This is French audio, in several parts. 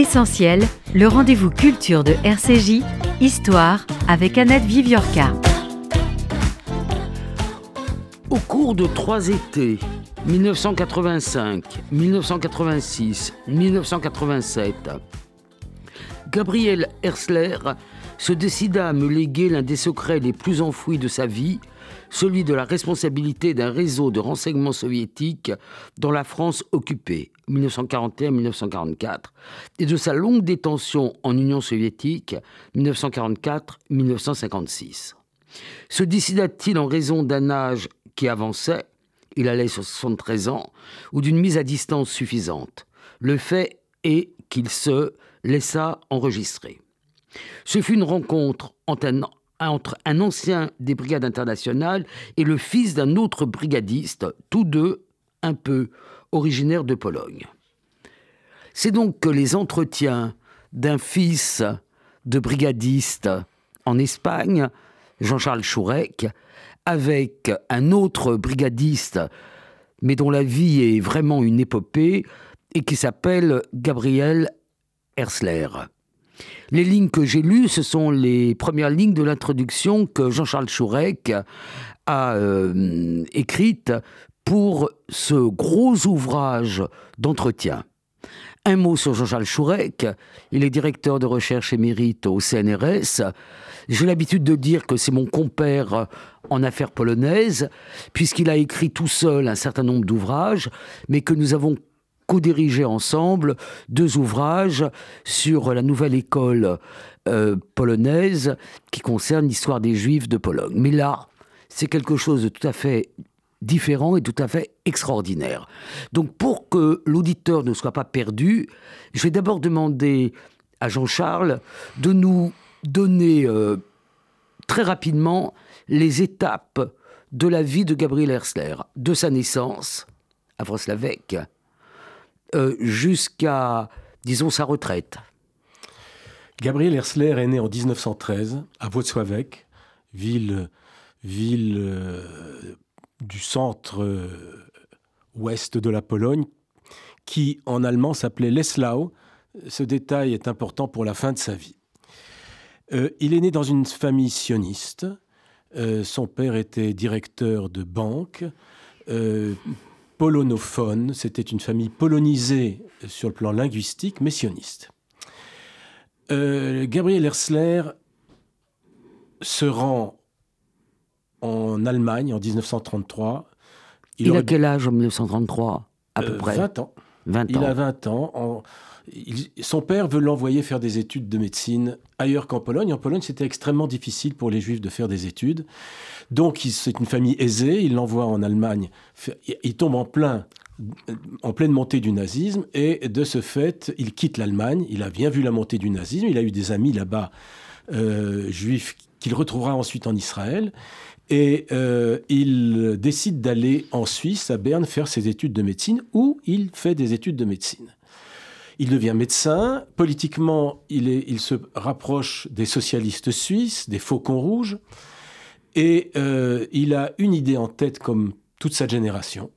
Essentiel, le rendez-vous culture de RCJ, Histoire avec Annette Viviorca. Au cours de trois étés, 1985, 1986, 1987, Gabriel Hersler se décida à me léguer l'un des secrets les plus enfouis de sa vie, celui de la responsabilité d'un réseau de renseignement soviétique dans la France occupée, 1941-1944, et de sa longue détention en Union soviétique, 1944-1956. Se décida-t-il en raison d'un âge qui avançait, il allait sur 73 ans, ou d'une mise à distance suffisante? Le fait est qu'il se laissa enregistrer. Ce fut une rencontre entre un, ancien des brigades internationales et le fils d'un autre brigadiste, tous deux un peu originaires de Pologne. C'est donc les entretiens d'un fils de brigadiste en Espagne, Jean-Charles Chourec, avec un autre brigadiste, mais dont la vie est vraiment une épopée, et qui s'appelle Gabriel Hersler. Les lignes que j'ai lues, ce sont les premières lignes de l'introduction que Jean-Charles Chourec a euh, écrite pour ce gros ouvrage d'entretien. Un mot sur Jean-Charles Chourec. Il est directeur de recherche émérite au CNRS. J'ai l'habitude de dire que c'est mon compère en affaires polonaises, puisqu'il a écrit tout seul un certain nombre d'ouvrages, mais que nous avons co-dirigé ensemble deux ouvrages sur la nouvelle école euh, polonaise qui concerne l'histoire des Juifs de Pologne. Mais là, c'est quelque chose de tout à fait différent et tout à fait extraordinaire. Donc pour que l'auditeur ne soit pas perdu, je vais d'abord demander à Jean-Charles de nous donner euh, très rapidement les étapes de la vie de Gabriel Hersler, de sa naissance à Vroslavec euh, jusqu'à, disons, sa retraite. Gabriel Hersler est né en 1913 à Włocławek, ville, ville euh, du centre euh, ouest de la Pologne, qui en allemand s'appelait Leslau. Ce détail est important pour la fin de sa vie. il est né dans une famille sioniste. son père était directeur de banque polonophone. C'était une famille polonisée sur le plan linguistique, mais sioniste. Euh, Gabriel Hersler se rend en Allemagne en 1933. Il, a quel âge en 1933 À peu euh, près? 20 ans. 20 ans. Il a 20 ans. En, son père veut l'envoyer faire des études de médecine ailleurs qu'en Pologne. En Pologne, c'était extrêmement difficile pour les Juifs de faire des études. Donc, c'est une famille aisée. Il l'envoie en Allemagne. Il tombe en plein en pleine montée du nazisme et de ce fait, il quitte l'Allemagne. Il a bien vu la montée du nazisme. Il a eu des amis là-bas euh, juifs qu'il retrouvera ensuite en Israël. Et euh, il décide d'aller en Suisse, à Berne, faire ses études de médecine, où il fait des études de médecine. Il devient médecin. Politiquement, il, se rapproche des socialistes suisses, des Faucons rouges. Et euh, il a une idée en tête, comme toute sa génération,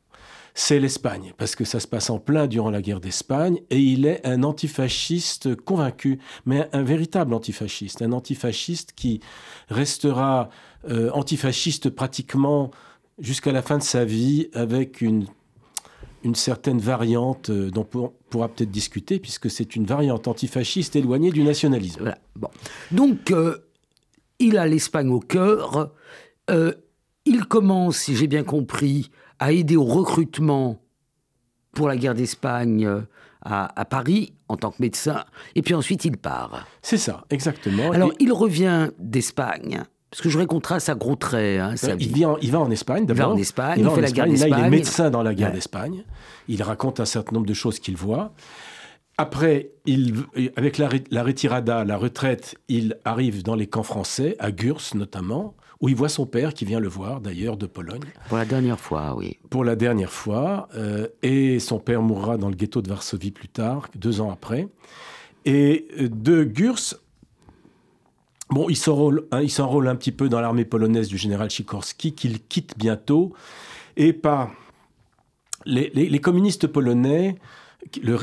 c'est l'Espagne, parce que ça se passe en plein durant la guerre d'Espagne, et il est un antifasciste convaincu, mais un véritable antifasciste, un antifasciste qui restera euh, antifasciste pratiquement jusqu'à la fin de sa vie, avec une une certaine variante euh, dont on pourra peut-être discuter, puisque c'est une variante antifasciste éloignée du nationalisme. Bon. Donc, euh, il a l'Espagne au cœur. Il commence, si j'ai bien compris, à aider au recrutement pour la guerre d'Espagne à, à, Paris en tant que médecin, et puis ensuite il part. C'est ça, exactement. Alors, il revient d'Espagne parce que je voudrais qu'on trace à gros traits. Hein, il, vient, il va en Espagne d'abord. Il va en Espagne, il, fait la guerre d'Espagne. Là, il est médecin dans la guerre d'Espagne. Il raconte un certain nombre de choses qu'il voit. Après, il, avec la, la, retirada, la retraite, il arrive dans les camps français, à Gurs notamment, où il voit son père qui vient le voir, d'ailleurs, de Pologne. Pour la dernière fois, oui. Pour la dernière fois. Euh, et son père mourra dans le ghetto de Varsovie plus tard, deux ans après. Et de Gurs, Bon, il s'enrôle, hein, un petit peu dans l'armée polonaise du général Sikorski, qu'il quitte bientôt. Et par les, communistes polonais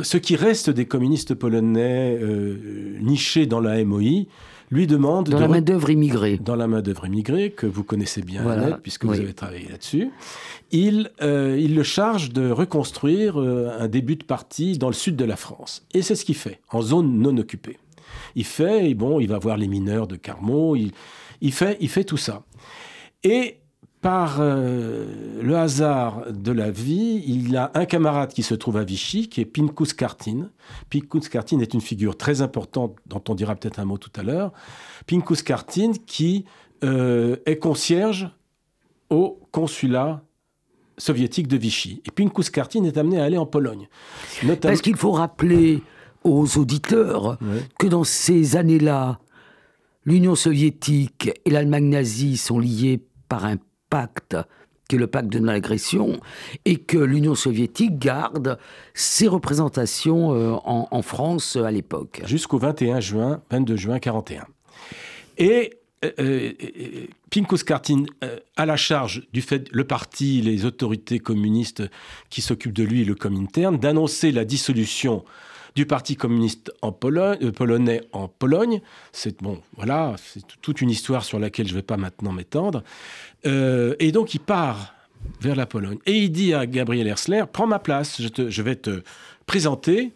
ce qui reste des communistes polonais euh, nichés dans la MOI, lui demande... Dans la main-d'œuvre immigrée. Dans la main-d'œuvre immigrée, que vous connaissez bien, puisque vous avez travaillé là-dessus. Il, euh, il le charge de reconstruire un début de parti dans le sud de la France. Et c'est ce qu'il fait, en zone non occupée. Il fait, et bon, il va voir les mineurs de Carmont, il, fait tout ça. Et par euh, le hasard de la vie, il a un camarade qui se trouve à Vichy, qui est Pinkus Kartin. Pinkus Kartin est une figure très importante, dont on dira peut-être un mot tout à l'heure. Pinkus Kartin, qui euh, est concierge au consulat soviétique de Vichy. Et Pinkus Kartin est amené à aller en Pologne. Parce qu'il faut rappeler aux auditeurs que dans ces années-là, l'Union soviétique et l'Allemagne nazie sont liées par un pacte qui est le pacte de non-agression, et que l'Union soviétique garde ses représentations euh, en, France euh, à l'époque. Jusqu'au 21 juin, 22 juin 41. Et euh, euh Pinkus Kartin a la charge du fait, le parti, les autorités communistes qui s'occupent de lui, le Comintern, d'annoncer la dissolution du Parti communiste euh, polonais en Pologne. C'est bon, voilà, c'est toute une histoire sur laquelle je ne vais pas maintenant m'étendre. Euh, et donc il part vers la Pologne et il dit à Gabriel Hersler prends ma place, je, vais te présenter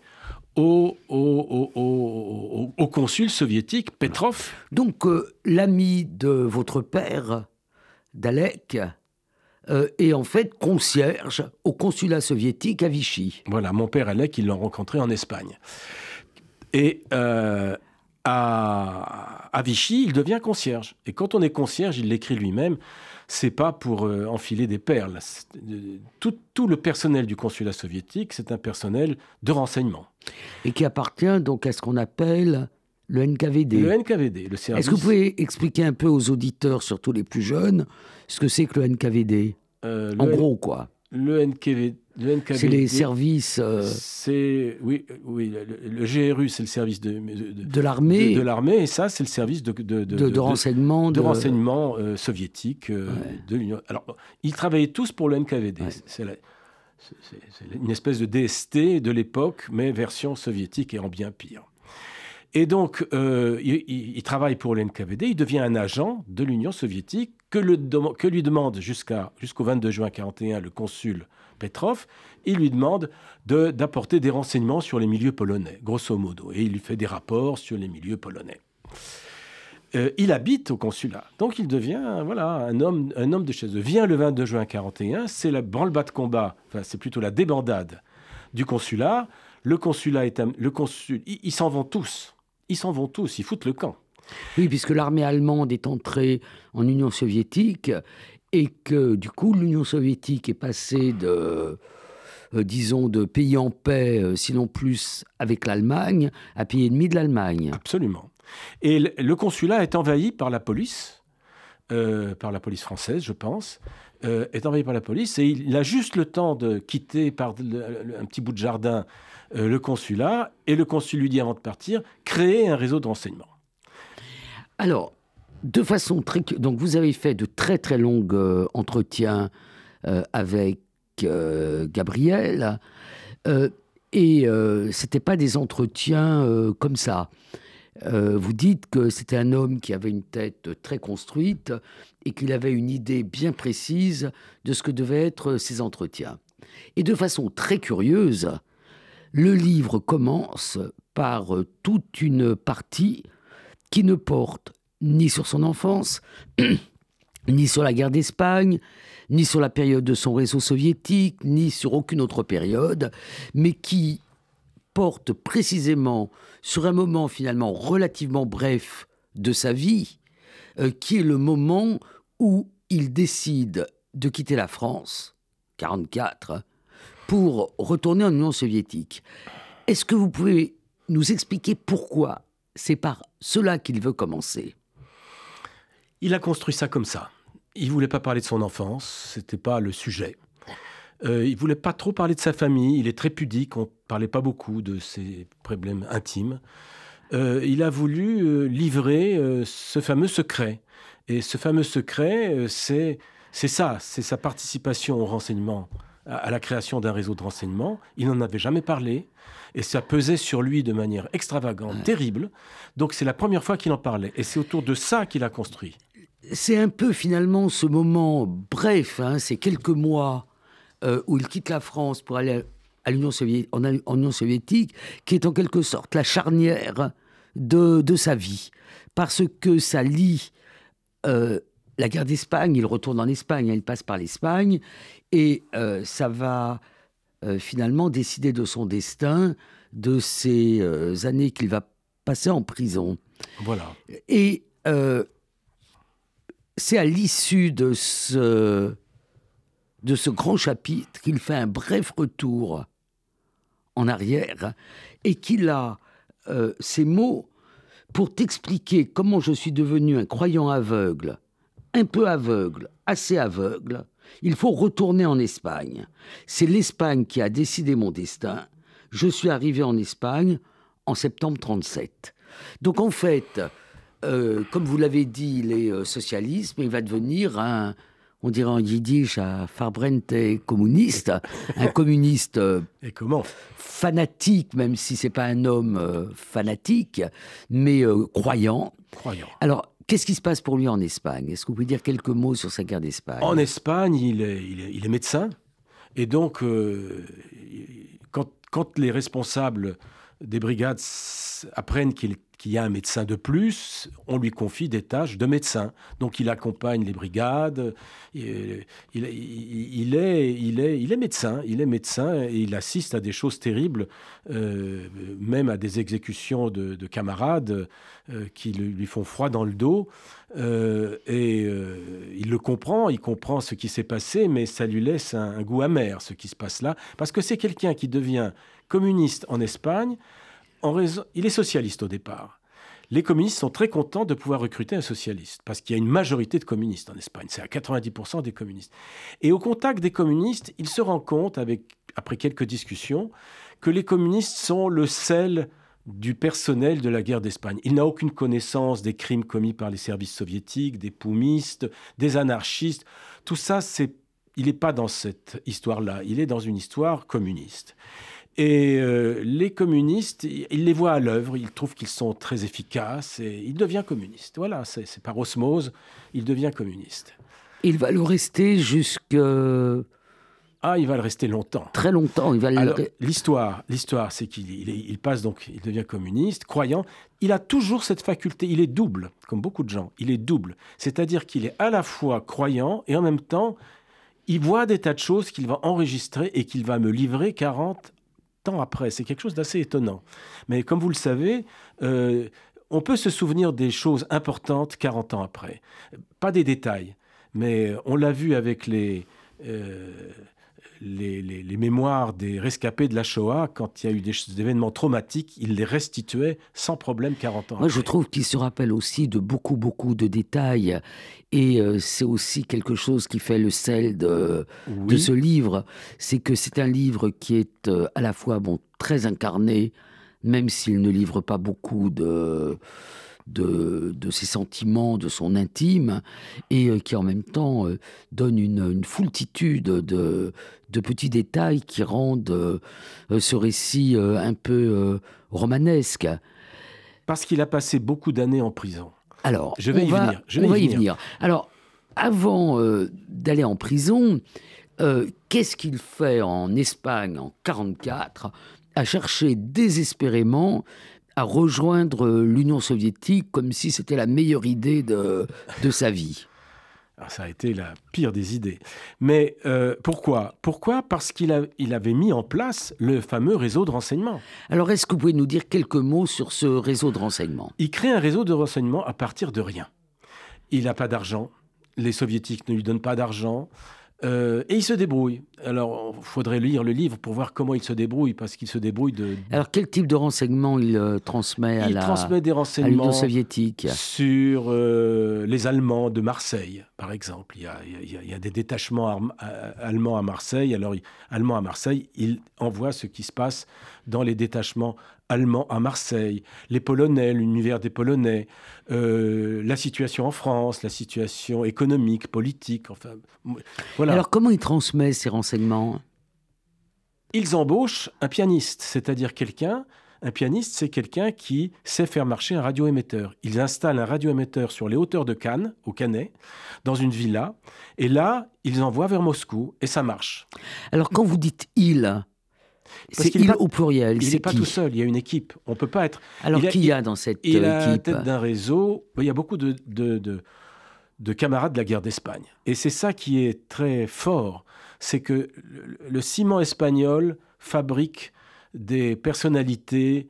au, au, consul soviétique Petrov. Donc euh, l'ami de votre père, Dalek, euh, et en fait concierge au consulat soviétique à Vichy. Voilà, mon père allait qu'il l'a rencontré en Espagne. Et euh, à, Vichy, il devient concierge. Et quand on est concierge, il l'écrit lui-même, c'est pas pour euh, enfiler des perles. Tout, tout, le personnel du consulat soviétique, c'est un personnel de renseignement. Et qui appartient donc à ce qu'on appelle le NKVD. Le NKVD, le service. Est-ce que vous pouvez expliquer un peu aux auditeurs, surtout les plus jeunes, ce que c'est que le NKVD euh, En gros, quoi. Le NKVD. c'est les services. Euh, c'est oui, oui. Le, GRU, c'est le service de de, l'armée. De, l'armée, et ça, c'est le service de de, de renseignement, de, renseignement euh, soviétique de l'Union. Alors, ils travaillaient tous pour le NKVD. C'est une espèce de DST de l'époque, mais version soviétique et en bien pire. Et donc, euh, il, travaille pour l'NKVD, il devient un agent de l'Union soviétique que, lui demande jusqu'au 22 juin 1941 le consul Petrov. Il lui demande d'apporter des renseignements sur les milieux polonais, grosso modo. Et il lui fait des rapports sur les milieux polonais. Euh, il habite au consulat. Donc il devient voilà, un, homme, un homme de chez eux. Vient le 22 juin 1941, c'est la branle-bas de combat, enfin c'est plutôt la débandade du consulat. Le consulat est... Le consul, ils s'en vont tous ils s'en vont tous, ils foutent le camp. Oui, puisque l'armée allemande est entrée en Union soviétique et que du coup l'Union soviétique est passée de, euh, disons, de pays en paix, euh, sinon plus avec l'Allemagne, à pays ennemi de l'Allemagne. Absolument. Et le, consulat est envahi par la police, euh, par la police française, je pense, est envahi par la police et il a juste le temps de quitter par un petit bout de jardin euh, le consulat, et le consul lui dit avant de partir, créer un réseau de renseignement. Alors, de façon très... Donc vous avez fait de très très longs euh, entretiens euh, avec Gabriel, et ce n'était pas des entretiens comme ça. Vous dites que c'était un homme qui avait une tête très construite et qu'il avait une idée bien précise de ce que devaient être ses entretiens. Et de façon très curieuse, le livre commence par euh, toute une partie qui ne porte ni sur son enfance, ni sur la guerre d'Espagne, ni sur la période de son réseau soviétique, ni sur aucune autre période, mais qui porte précisément sur un moment finalement relativement bref de sa vie, euh, qui est le moment où il décide de quitter la France, 44, pour retourner en Union soviétique. Est-ce que vous pouvez nous expliquer pourquoi c'est par cela qu'il veut commencer? Il a construit ça comme ça. Il voulait pas parler de son enfance, c'était pas le sujet. Euh, il voulait pas trop parler de sa famille, il est très pudique, on parlait pas beaucoup de ses problèmes intimes. Euh, il a voulu euh, livrer euh, ce fameux secret. Et ce fameux secret, c'est ça, c'est sa participation au renseignement à, la création d'un réseau de renseignement. Il n'en avait jamais parlé. Et ça pesait sur lui de manière extravagante, terrible. Donc c'est la première fois qu'il en parlait. Et c'est autour de ça qu'il a construit. C'est un peu finalement ce moment bref, hein, ces quelques mois euh, où il quitte la France pour aller à l'Union soviétique, en, Union soviétique, qui est en quelque sorte la charnière de, de sa vie. Parce que ça lie euh, la guerre d'Espagne, il retourne en Espagne, hein, il passe par l'Espagne, et euh, ça va finalement décider de son destin, de ces années qu'il va passer en prison. Voilà. Et c'est à l'issue de ce, de ce grand chapitre qu'il fait un bref retour en arrière et qu'il a ces mots pour t'expliquer comment je suis devenu un croyant aveugle, un peu aveugle, assez aveugle, il faut retourner en Espagne. C'est l'Espagne qui a décidé mon destin. Je suis arrivé en Espagne en septembre 37. Donc en fait, euh, comme vous l'avez dit, les euh, socialisme, il va devenir un, on dirait en yiddish, un farbrente communiste, un communiste. Euh, Et comment Fanatique, même si c'est pas un homme euh, fanatique, mais euh, croyant. Croyant. Alors, qu'est-ce qui se passe pour lui en Espagne? Est-ce que vous pouvez dire quelques mots sur sa guerre d'Espagne? En Espagne, il est, il est, médecin. Et donc, quand, quand, les responsables des brigades apprennent qu'il il y a un médecin de plus, on lui confie des tâches de médecin. Donc il accompagne les brigades, il, est, il, est, il, est, il est médecin, il est médecin et il assiste à des choses terribles, euh, même à des exécutions de, camarades euh, qui lui font froid dans le dos. Euh, et il le comprend, il comprend ce qui s'est passé, mais ça lui laisse un goût amer, ce qui se passe là, parce que c'est quelqu'un qui devient communiste en Espagne il est socialiste au départ. Les communistes sont très contents de pouvoir recruter un socialiste, parce qu'il y a une majorité de communistes en Espagne, c'est à 90% des communistes. Et au contact des communistes, il se rend compte, après quelques discussions, que les communistes sont le sel du personnel de la guerre d'Espagne. Il n'a aucune connaissance des crimes commis par les services soviétiques, des poumistes, des anarchistes. Tout ça, c'est, il n'est pas dans cette histoire-là, il est dans une histoire communiste. Et euh, les communistes, il les voit à l'œuvre, il trouve qu'ils sont très efficaces et il devient communiste. Voilà, c'est par osmose, il devient communiste. Il va le rester jusque. Ah, il va le rester longtemps. Très longtemps. Il va l'histoire, l'histoire, c'est qu'il il, passe donc, il devient communiste, croyant. Il a toujours cette faculté. Il est double, comme beaucoup de gens. Il est double, c'est-à-dire qu'il est à la fois croyant et en même temps, il voit des tas de choses qu'il va enregistrer et qu'il va me livrer 40 après. C'est quelque chose d'assez étonnant. Mais comme vous le savez, euh, on peut se souvenir des choses importantes 40 ans après. Pas des détails, mais on l'a vu avec les, euh, les, mémoires des rescapés de la Shoah, quand il y a eu des, événements traumatiques, il les restituait sans problème 40 ans Moi, je trouve qu'il se rappelle aussi de beaucoup, beaucoup de détails. Et euh, c'est aussi quelque chose qui fait le sel de, de ce livre. C'est que c'est un livre qui est euh, à la fois bon, très incarné, même s'il ne livre pas beaucoup de de, ses sentiments, de son intime, et euh, qui en même temps euh, donne une, foultitude de, petits détails qui rendent euh, ce récit un peu romanesque. Parce qu'il a passé beaucoup d'années en prison. Alors, je vais y venir. Je vais on va y venir. Alors, avant d'aller en prison, qu'est-ce qu'il fait en Espagne en 1944 à chercher désespérément à rejoindre l'Union soviétique comme si c'était la meilleure idée de, de sa vie. Alors, ça a été la pire des idées. Mais euh, pourquoi? Pourquoi? Parce qu'il il avait mis en place le fameux réseau de renseignement. Alors, est-ce que vous pouvez nous dire quelques mots sur ce réseau de renseignement? Il crée un réseau de renseignement à partir de rien. Il n'a pas d'argent. Les soviétiques ne lui donnent pas d'argent. Euh, et il se débrouille. Alors, il faudrait lire le livre pour voir comment il se débrouille, parce qu'il se débrouille de... Alors, quel type de renseignements il euh, transmet à il transmet des renseignements soviétique sur euh, les Allemands de Marseille, par exemple. Il y a, il y a, des détachements allemands à Marseille. Alors, allemands à Marseille, il envoie ce qui se passe dans les détachements allemands à Marseille, les Polonais, l'univers des Polonais, euh, la situation en France, la situation économique, politique, enfin, voilà. Alors comment il transmet ces renseignements? Ils embauchent un pianiste, c'est-à-dire quelqu'un un pianiste, c'est quelqu'un qui sait faire marcher un radioémetteur. Ils installent un radioémetteur sur les hauteurs de Cannes, au Canet, dans une villa, et là, ils envoient vers Moscou, et ça marche. Alors, quand vous dites il, c'est il au pluriel. Il n'est pas tout seul, il y a une équipe. On peut pas être. Alors, qui y a dans cette il équipe Il a la tête d'un réseau. Il y a beaucoup de, de, de, camarades de la guerre d'Espagne. Et c'est ça qui est très fort. C'est que le ciment espagnol fabrique des personnalités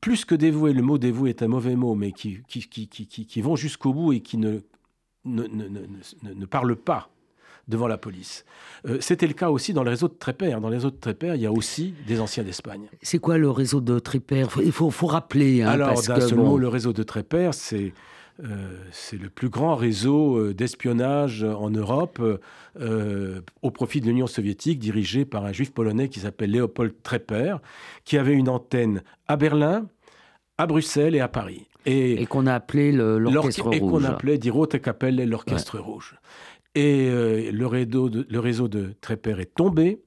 plus que dévouées, le mot dévoué est un mauvais mot, mais qui, qui, qui, qui vont jusqu'au bout et qui ne, ne, ne, ne, parlent pas devant la police. Euh, c'était le cas aussi dans le réseau de Trépère. Dans le réseau de Trépère, il y a aussi des anciens d'Espagne. C'est quoi le réseau de Trépère? Il faut, faut rappeler. Hein, Alors, d'un seul mot, le réseau de Trépère, c'est euh, c'est le plus grand réseau euh, d'espionnage en Europe euh, au profit de l'Union soviétique, dirigé par un juif polonais qui s'appelle Léopold Trepper, qui avait une antenne à Berlin, à Bruxelles et à Paris. Et, qu'on a appelé l'Orchestre Rouge. Et qu'on appelait Die Rote Kapelle l'Orchestre Rouge. Et le, réseau de, le réseau de Trepper est tombé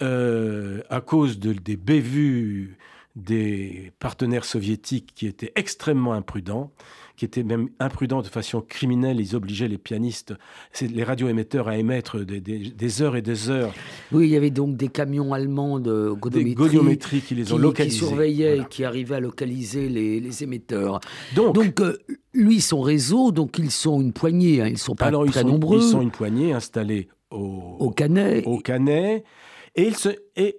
à cause de, des bévues des partenaires soviétiques qui étaient extrêmement imprudents qui étaient même imprudents de façon criminelle. Ils obligeaient les pianistes, les radioémetteurs à émettre des, heures et des heures. Oui, il y avait donc des camions allemands de godiométrie, qui les ont localisés. Qui surveillaient et qui arrivaient à localiser les, émetteurs. Donc, euh, lui, son réseau, donc ils sont une poignée, hein, ils sont pas alors, très ils sont, nombreux. Ils sont une poignée installés au, au Canet. Au Canet. Et ils, se, et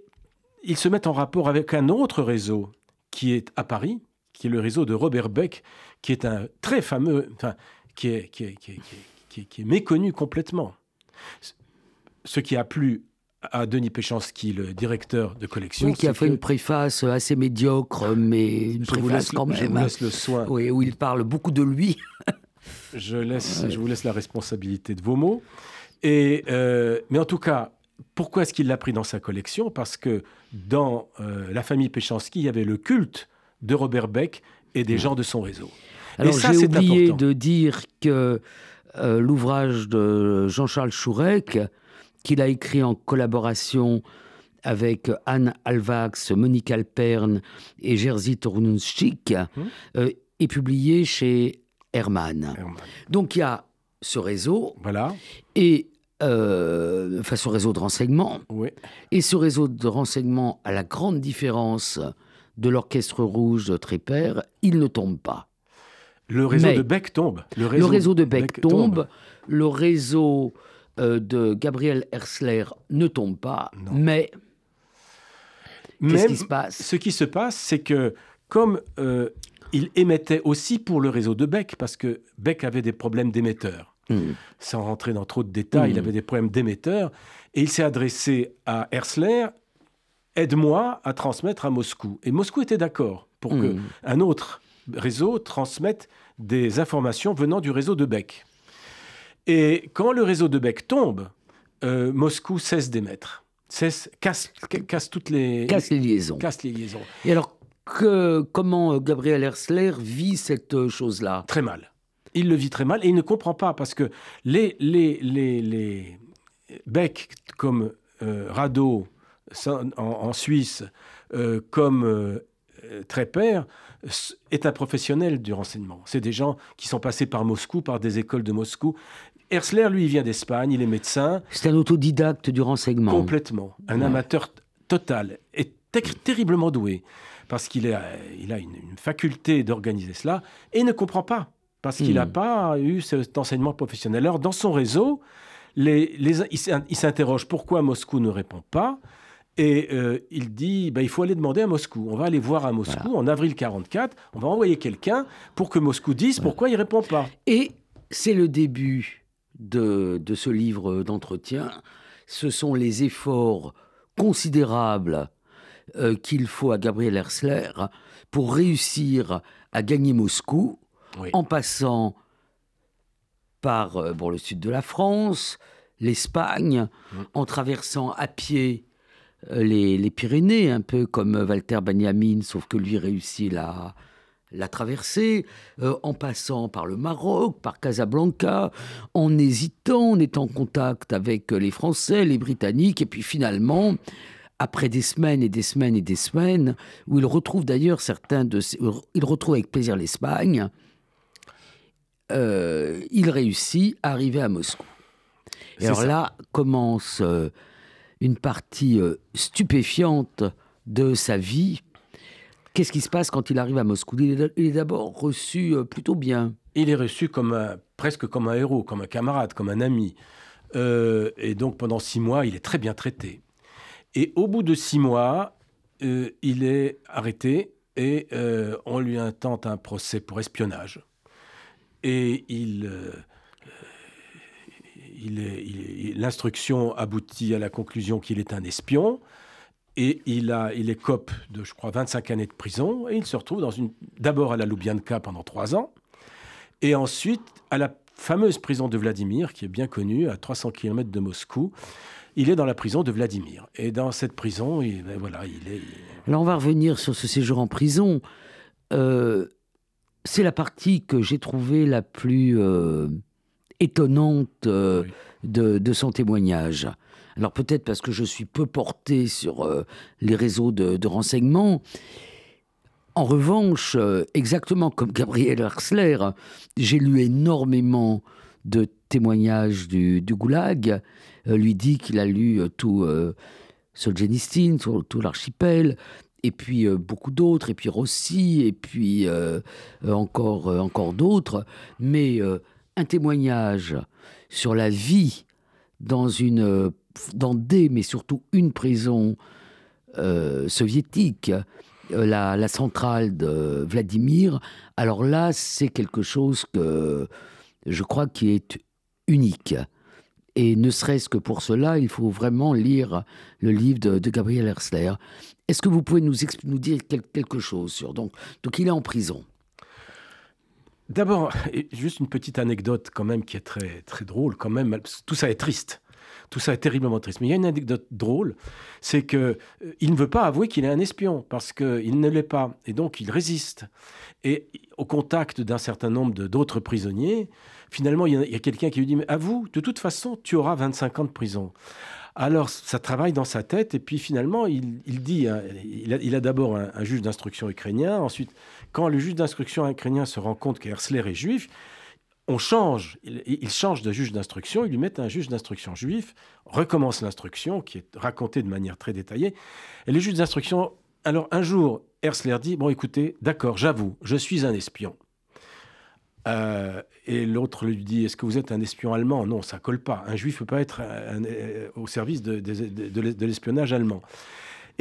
ils se mettent en rapport avec un autre réseau qui est à Paris, qui est le réseau de Robert Beck, qui est un très fameux, enfin, qui est, qui est, qui est, qui est, méconnu complètement. Ce qui a plu à Denis Péchanski, le directeur de collection. Oui, qui a fait une préface assez médiocre, mais une préface quand même. Je vous laisse le soin. Oui, où il parle beaucoup de lui. je, laisse, je vous laisse la responsabilité de vos mots. Et, euh, mais en tout cas, pourquoi est-ce qu'il l'a pris dans sa collection? Parce que dans euh, la famille Péchanski, il y avait le culte de Robert Beck et des gens de son réseau. Alors j'ai oublié de dire que euh, l'ouvrage de Jean-Charles Chourec, qu'il a écrit en collaboration avec Anne Alvax, Monique Alperne et Jerzy Tornunschik, hum. euh, est publié chez Hermann. Donc il y a ce réseau. Voilà. Et euh, enfin, ce réseau de renseignement. Oui. Et ce réseau de renseignement, à la grande différence de l'Orchestre Rouge de Trépère, il ne tombe pas. Le réseau de Beck tombe. Le réseau, de Beck, tombe. Le réseau euh, de Gabriel Hersler ne tombe pas. Mais qu'est-ce qui se passe? Ce qui se passe, c'est que comme euh, il émettait aussi pour le réseau de Beck, parce que Beck avait des problèmes d'émetteurs. Hmm. Sans rentrer dans trop de détails, il hmm. avait des problèmes d'émetteurs. Et il s'est adressé à Hersler aide-moi à transmettre à Moscou. Et Moscou était d'accord pour que hmm. un autre réseau transmette des informations venant du réseau de Beck. Et quand le réseau de Beck tombe, euh, Moscou cesse d'émettre, cesse, casse, casse toutes les, casse les liaisons. Casse les liaisons. Et alors, que, comment Gabriel Hersler vit cette chose-là? Très mal. Il le vit très mal et il ne comprend pas parce que les, les, les, les Beck comme euh, Rado, en, Suisse euh, comme euh, Trépère est un professionnel du renseignement. C'est des gens qui sont passés par Moscou, par des écoles de Moscou. Hersler, lui, il vient d'Espagne, il est médecin. C'est un autodidacte du renseignement. Complètement. Un amateur total. Et terriblement doué. Parce qu'il a, il a une, faculté d'organiser cela. Et il ne comprend pas. Parce qu'il n'a hmm. pas eu cet enseignement professionnel. Alors, dans son réseau, les, les, il s'interroge pourquoi Moscou ne répond pas? Et euh, il dit, bah, il faut aller demander à Moscou. On va aller voir à Moscou en avril 44. On va envoyer quelqu'un pour que Moscou dise pourquoi il répond pas. Et c'est le début de, de ce livre d'entretien. Ce sont les efforts considérables euh, qu'il faut à Gabriel Hersler pour réussir à gagner Moscou en passant par euh, bon, le sud de la France, l'Espagne, mmh. en traversant à pied les, Pyrénées, un peu comme Walter Benjamin, sauf que lui réussit la, la traversée, euh, en passant par le Maroc, par Casablanca, en hésitant, en étant en contact avec les Français, les Britanniques, et puis finalement après des semaines et des semaines et des semaines, où il retrouve d'ailleurs certains de ses... Il retrouve avec plaisir l'Espagne, euh, il réussit à arriver à Moscou. Et alors là commence euh, une partie euh, stupéfiante de sa vie. Qu'est-ce qui se passe quand il arrive à Moscou? Il est d'abord reçu plutôt bien. Il est reçu comme presque comme un héros, comme un camarade, comme un ami. et donc pendant six mois, il est très bien traité. Et au bout de six mois, euh, il est arrêté et euh, on lui intente un procès pour espionnage. Et euh, il l'instruction aboutit à la conclusion qu'il est un espion. Et il, a, il écope de, je crois, 25 années de prison. Et il se retrouve d'abord à la Loubianka pendant trois ans. Et ensuite à la fameuse prison de Vladimir, qui est bien connue, à 300 km de Moscou il est dans la prison de Vladimir. Et dans cette prison, il, ben voilà, il est. Alors on va revenir sur ce séjour en prison. Euh, c'est la partie que j'ai trouvée la plus euh, étonnante euh, de, son témoignage. Alors peut-être parce que je suis peu porté sur les réseaux de, de renseignement. En revanche, exactement comme Gabriel Hersler, j'ai lu énormément de témoignages du, du Goulag euh, lui dit qu'il a lu euh, tout euh, Solzhenitsyn, tout, tout l'archipel, et puis beaucoup d'autres, et puis Rossi, et puis encore, encore d'autres, mais un témoignage sur la vie dans une, dans des, mais surtout une prison soviétique, la, la, centrale de Vladimir. Alors là, c'est quelque chose que je crois qui est unique. Et ne serait-ce que pour cela, il faut vraiment lire le livre de, Gabriel Hersler. Est-ce que vous pouvez nous, nous dire quelque chose sur donc donc il est en prison. D'abord, juste une petite anecdote quand même qui est très très drôle quand même. Tout ça est triste. Tout ça est terriblement triste. Mais il y a une anecdote drôle, c'est que euh, il ne veut pas avouer qu'il est un espion parce qu'il ne l'est pas, et donc il résiste. Et au contact d'un certain nombre d'autres prisonniers, finalement, il y a, quelqu'un qui lui dit, mais avoue, de toute façon, tu auras 25 ans de prison. Alors, ça travaille dans sa tête, et puis finalement, il, dit, hein, il a, d'abord un, juge d'instruction ukrainien, ensuite, quand le juge d'instruction ukrainien se rend compte qu'Hersler est juif, on change, il, change de juge d'instruction, il lui met un juge d'instruction juif, recommence l'instruction, qui est racontée de manière très détaillée, et le juge d'instruction, alors un jour, Hersler dit, bon écoutez, d'accord, j'avoue, je suis un espion. Euh, et l'autre lui dit Est-ce que vous êtes un espion allemand? Non, ça colle pas. Un juif peut pas être euh, au service de, l'espionnage allemand.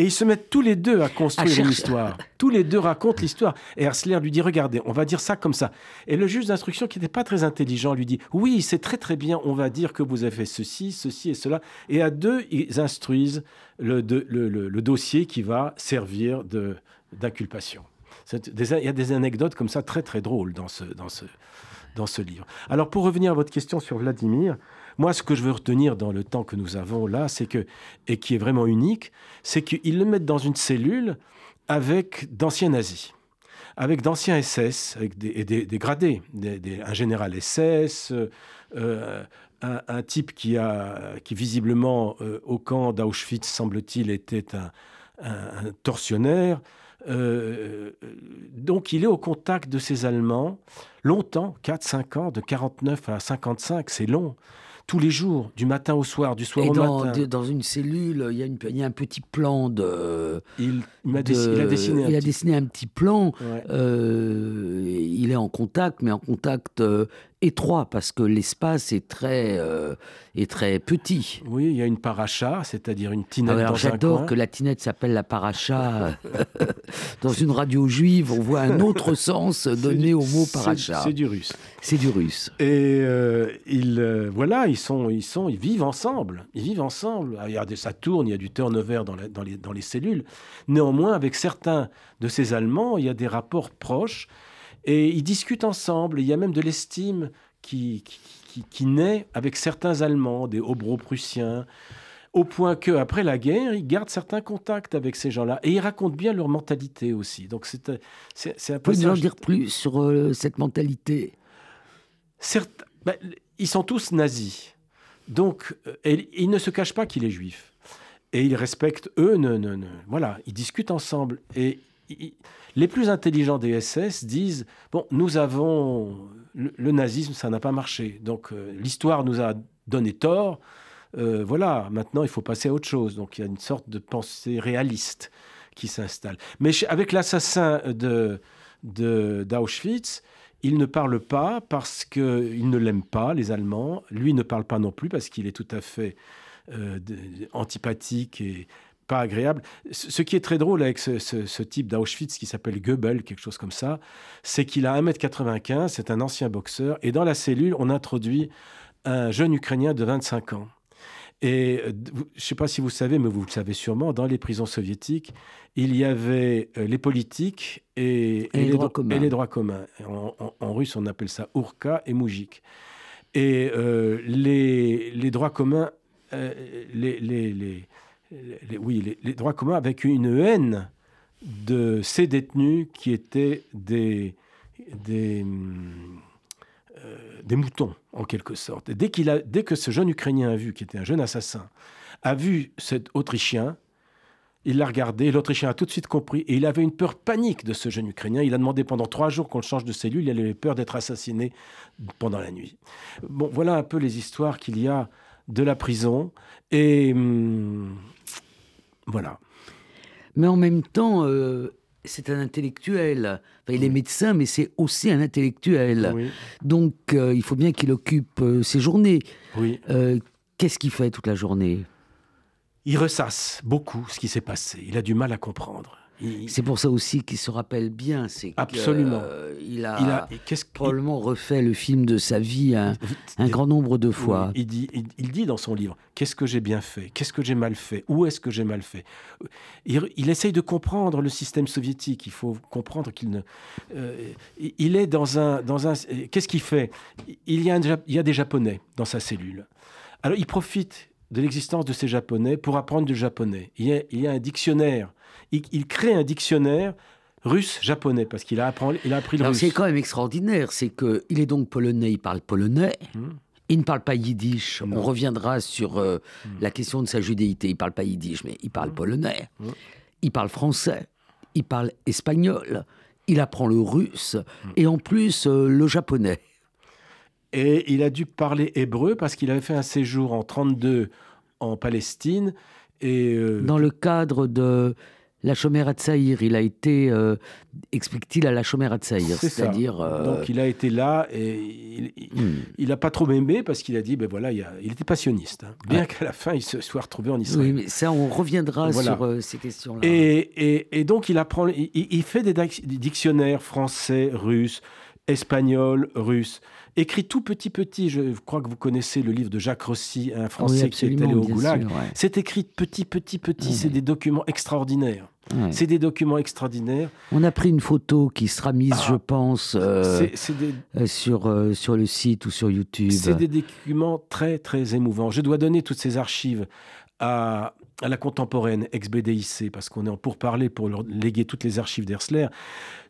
Et ils se mettent tous les deux à construire une histoire. Tous les deux racontent l'histoire. Et Hersler lui dit Regardez, on va dire ça comme ça. Et le juge d'instruction, qui n'était pas très intelligent, lui dit Oui, c'est très très bien, on va dire que vous avez fait ceci, ceci et cela. Et à deux, ils instruisent le, le, le dossier qui va servir d'inculpation il y a des anecdotes comme ça très très drôles dans ce, dans ce, dans ce livre. Alors pour revenir à votre question sur Vladimir, moi ce que je veux retenir dans le temps que nous avons là, c'est que, et qui est vraiment unique, c'est qu'ils le mettent dans une cellule avec d'anciens nazis avec d'anciens SS, avec des, gradés, un général SS, euh, un, type qui, visiblement, euh, au camp d'Auschwitz, semble-t-il, était un, un tortionnaire, euh, donc il est au contact de ces Allemands longtemps, 4-5 ans, de 49 à 55, c'est long tous les jours, du matin au soir, du soir au matin. dans une cellule, il y, a il y, a un petit plan de. Il, a, dessiné, il a dessiné un petit plan. Euh, il est en contact, mais en contact euh, étroit parce que l'espace est très euh, est très petit. Oui, il y a une paracha, c'est-à-dire une tinette Alors, J'adore que la tinette s'appelle la paracha. dans une radio juive, on voit un autre sens donné au mot paracha. C'est du russe. C'est du russe. Et euh, ils euh, voilà, ils sont ils sont ils vivent ensemble. Ils vivent ensemble. Il y a des, ça tourne, il y a du turnover dans, dans, les, dans les cellules. Néanmoins, avec certains de ces Allemands, il y a des rapports proches. Et ils discutent ensemble. Il y a même de l'estime qui, qui, naît avec certains Allemands, des Hobro-Prussiens, au point que après la guerre, ils gardent certains contacts avec ces gens-là et ils racontent bien leur mentalité aussi. Donc c'est c'est un peu. Vous en dire plus sur euh, cette mentalité? Certes, ben, ils sont tous nazis, donc euh, ils ne se cachent pas qu'il est juif. et ils respectent, eux, ne, ne, voilà, ils discutent ensemble. Et les plus intelligents des SS disent, bon, nous avons, le, nazisme, ça n'a pas marché, donc euh, l'histoire nous a donné tort, euh, voilà, maintenant il faut passer à autre chose. Donc il y a une sorte de pensée réaliste qui s'installe. Mais avec l'assassin de, d'Auschwitz, il ne parle pas parce qu'il ne l'aime pas, les Allemands. Lui ne parle pas non plus parce qu'il est tout à fait euh, antipathique et pas agréable. Ce qui est très drôle avec ce, type d'Auschwitz qui s'appelle Goebbels, quelque chose comme ça, c'est qu'il a 1m95, c'est un ancien boxeur, et dans la cellule, on introduit un jeune Ukrainien de 25 ans. Et euh, je ne sais pas si vous savez, mais vous le savez sûrement, dans les prisons soviétiques, il y avait euh, les politiques et, les, droits communs. et les droits communs. En, russe, on appelle ça Urka et Moujik. Et les, les, droits communs euh, les, oui, les, droits communs avec une haine de ces détenus qui étaient des, des, euh, moutons, en quelque sorte. Dès, qu'il a, dès que ce jeune Ukrainien a vu, qui était un jeune assassin, a vu cet Autrichien, il l'a regardé, l'Autrichien a tout de suite compris, et il avait une peur panique de ce jeune Ukrainien. Il a demandé pendant trois jours qu'on le change de cellule, il avait peur d'être assassiné pendant la nuit. Bon, voilà un peu les histoires qu'il y a de la prison. Et hum, voilà. Mais en même temps, euh, c'est un intellectuel. il est médecin, mais c'est aussi un intellectuel. Donc, euh, il faut bien qu'il occupe euh, ses journées. Oui. Qu'est-ce qu'il fait toute la journée? Il ressasse beaucoup ce qui s'est passé. Il a du mal à comprendre. C'est pour ça aussi qu'il se rappelle bien. C'est Absolument. il a, probablement refait le film de sa vie un, grand nombre de fois. il, dit, il, dit dans son livre Qu'est-ce que j'ai bien fait? Qu'est-ce que j'ai mal fait? Où est-ce que j'ai mal fait? Il, essaye de comprendre le système soviétique. Il faut comprendre qu'il ne. Euh, il est dans un. Dans un Qu'est-ce qu'il fait? Il y, a il y a des Japonais dans sa cellule. Alors il profite de l'existence de ces Japonais pour apprendre du japonais. Il y a, il y a un dictionnaire il, crée un dictionnaire russe-japonais, parce qu'il a, appris, il a appris le russe. C'est quand même extraordinaire, c'est qu'il est donc polonais, il parle polonais. Hmm. Il ne parle pas yiddish. On reviendra sur euh, hmm. la question de sa judéité. Il ne parle pas yiddish, mais il parle hmm. polonais. Il parle français. Il parle espagnol. Il apprend le russe. Et en plus, euh, le japonais. Et il a dû parler hébreu parce qu'il avait fait un séjour en 32 en Palestine. Et euh, Dans le cadre de la à Tsaïr, il a été, euh, explique-t-il, à la à Tsaïr. C'est-à-dire. Euh, Donc il a été là et il n'a hmm. pas trop aimé parce qu'il a dit, ben voilà, il, était passionniste. Hein. bien qu'à la fin il se soit retrouvé en Israël. Oui, mais ça, on reviendra sur euh, ces questions-là. Et, et, donc il apprend, il, fait des dictionnaires français, russe, espagnol, russe écrit tout petit petit. Je crois que vous connaissez le livre de Jacques Rossi, un Français qui est allé au Goulag. C'est écrit petit petit petit. C'est des documents extraordinaires. C'est des documents extraordinaires. On a pris une photo qui sera mise, je ah. pense, euh, euh, sur, euh, sur le site ou sur YouTube. C'est des documents très, très émouvants. Je dois donner toutes ces archives à, la contemporaine, ex-BDIC, parce qu'on est en pourparler pour leur léguer toutes les archives d'Hersler.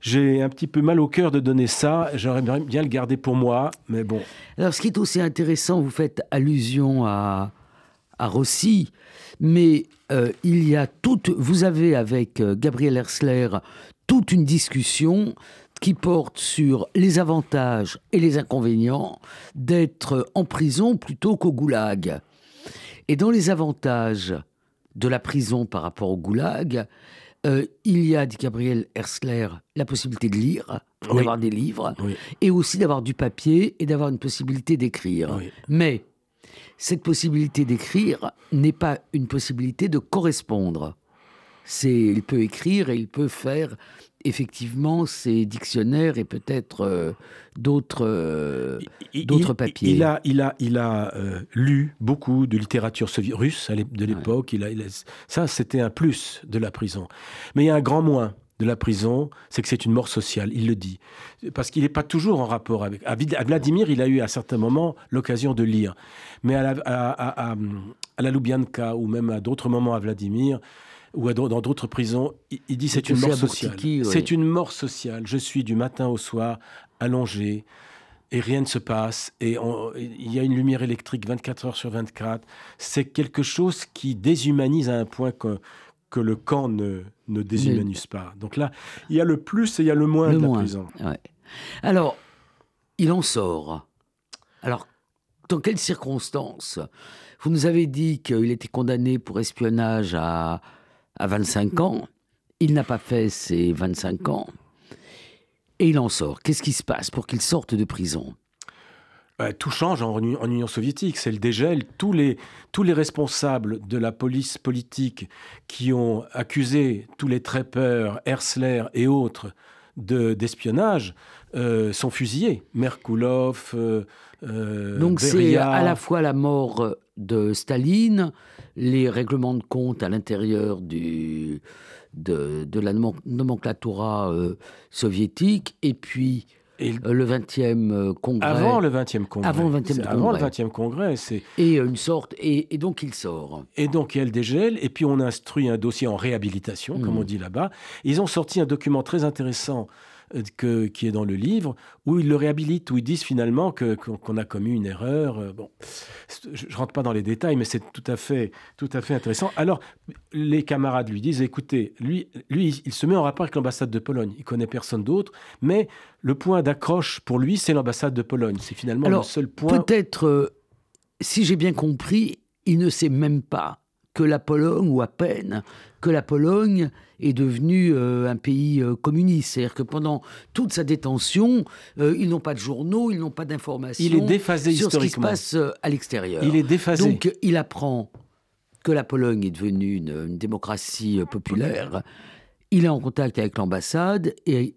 J'ai un petit peu mal au cœur de donner ça. J'aurais bien le garder pour moi, mais bon. Alors, ce qui est aussi intéressant, vous faites allusion à, à Rossi, mais euh, il y a toute, vous avez avec euh, Gabriel Hersler toute une discussion qui porte sur les avantages et les inconvénients d'être en prison plutôt qu'au goulag. Et dans les avantages de la prison par rapport au goulag, euh, il y a, dit Gabriel Hersler, la possibilité de lire, d'avoir des livres, et aussi d'avoir du papier et d'avoir une possibilité d'écrire. Mais cette possibilité d'écrire n'est pas une possibilité de correspondre. C'est, il peut écrire et il peut faire effectivement ses dictionnaires et peut-être euh, d'autres euh, d'autres papiers. Il a il a il a euh, lu beaucoup de littérature russe de l'époque. Il, a, ça c'était un plus de la prison. Mais il y a un grand moins de la prison, c'est que c'est une mort sociale, il le dit. Parce qu'il n'est pas toujours en rapport avec... À Vladimir, il a eu à certains moments l'occasion de lire. Mais à la, à, la Lubyanka ou même à d'autres moments à Vladimir, ou dans d'autres prisons, il, dit c'est une mort sociale. C'est une mort sociale. Je suis du matin au soir allongé et rien ne se passe, et il y a une lumière électrique 24 heures sur 24. C'est quelque chose qui déshumanise à un point que, que le camp ne, ne déshumanise pas. Donc là, il y a le plus et il y a le moins de la prison. Alors, il en sort. Alors, dans quelles circonstances? Vous nous avez dit qu'il était condamné pour espionnage à, à 25 ans. Il n'a pas fait ses 25 ans. Et il en sort. Qu'est-ce qui se passe pour qu'il sorte de prison? Bah, tout change en, Union soviétique, c'est le dégel. Tous les, tous les responsables de la police politique qui ont accusé tous les trappeurs, Hersler et autres d'espionnage euh, sont fusillés. Merkulov, euh, euh, Donc c'est à la fois la mort de Staline, les règlements de compte à l'intérieur du, de, la nomenclatura euh, soviétique, et puis euh, le 20e euh, congrès. Avant le 20e congrès. Avant le 20e congrès. Avant le 20e congrès. Et une sorte. Et, donc il sort. Et donc il y a le dégel. Et puis on instruit un dossier en réhabilitation, comme hmm. on dit là-bas. Ils ont sorti un document très intéressant que, qui est dans le livre, où ils le réhabilitent, où ils disent finalement que, qu'on a commis une erreur. Euh, bon, je ne rentre pas dans les détails, mais c'est tout à fait, tout à fait intéressant. Alors, les camarades lui disent, écoutez, lui, lui, il se met en rapport avec l'ambassade de Pologne. Il connaît personne d'autre, mais le point d'accroche pour lui, c'est l'ambassade de Pologne. C'est finalement le seul point. Peut-être, euh, si j'ai bien compris, il ne sait même pas que la Pologne, ou à peine, que la Pologne est devenue euh, un pays euh, communiste. C'est-à-dire que pendant toute sa détention, euh, ils n'ont pas de journaux, ils n'ont pas d'informations il est déphasé sur ce qui se passe à l'extérieur. Il est déphasé. Donc il apprend que la Pologne est devenue une, démocratie populaire. Il est en contact avec l'ambassade et...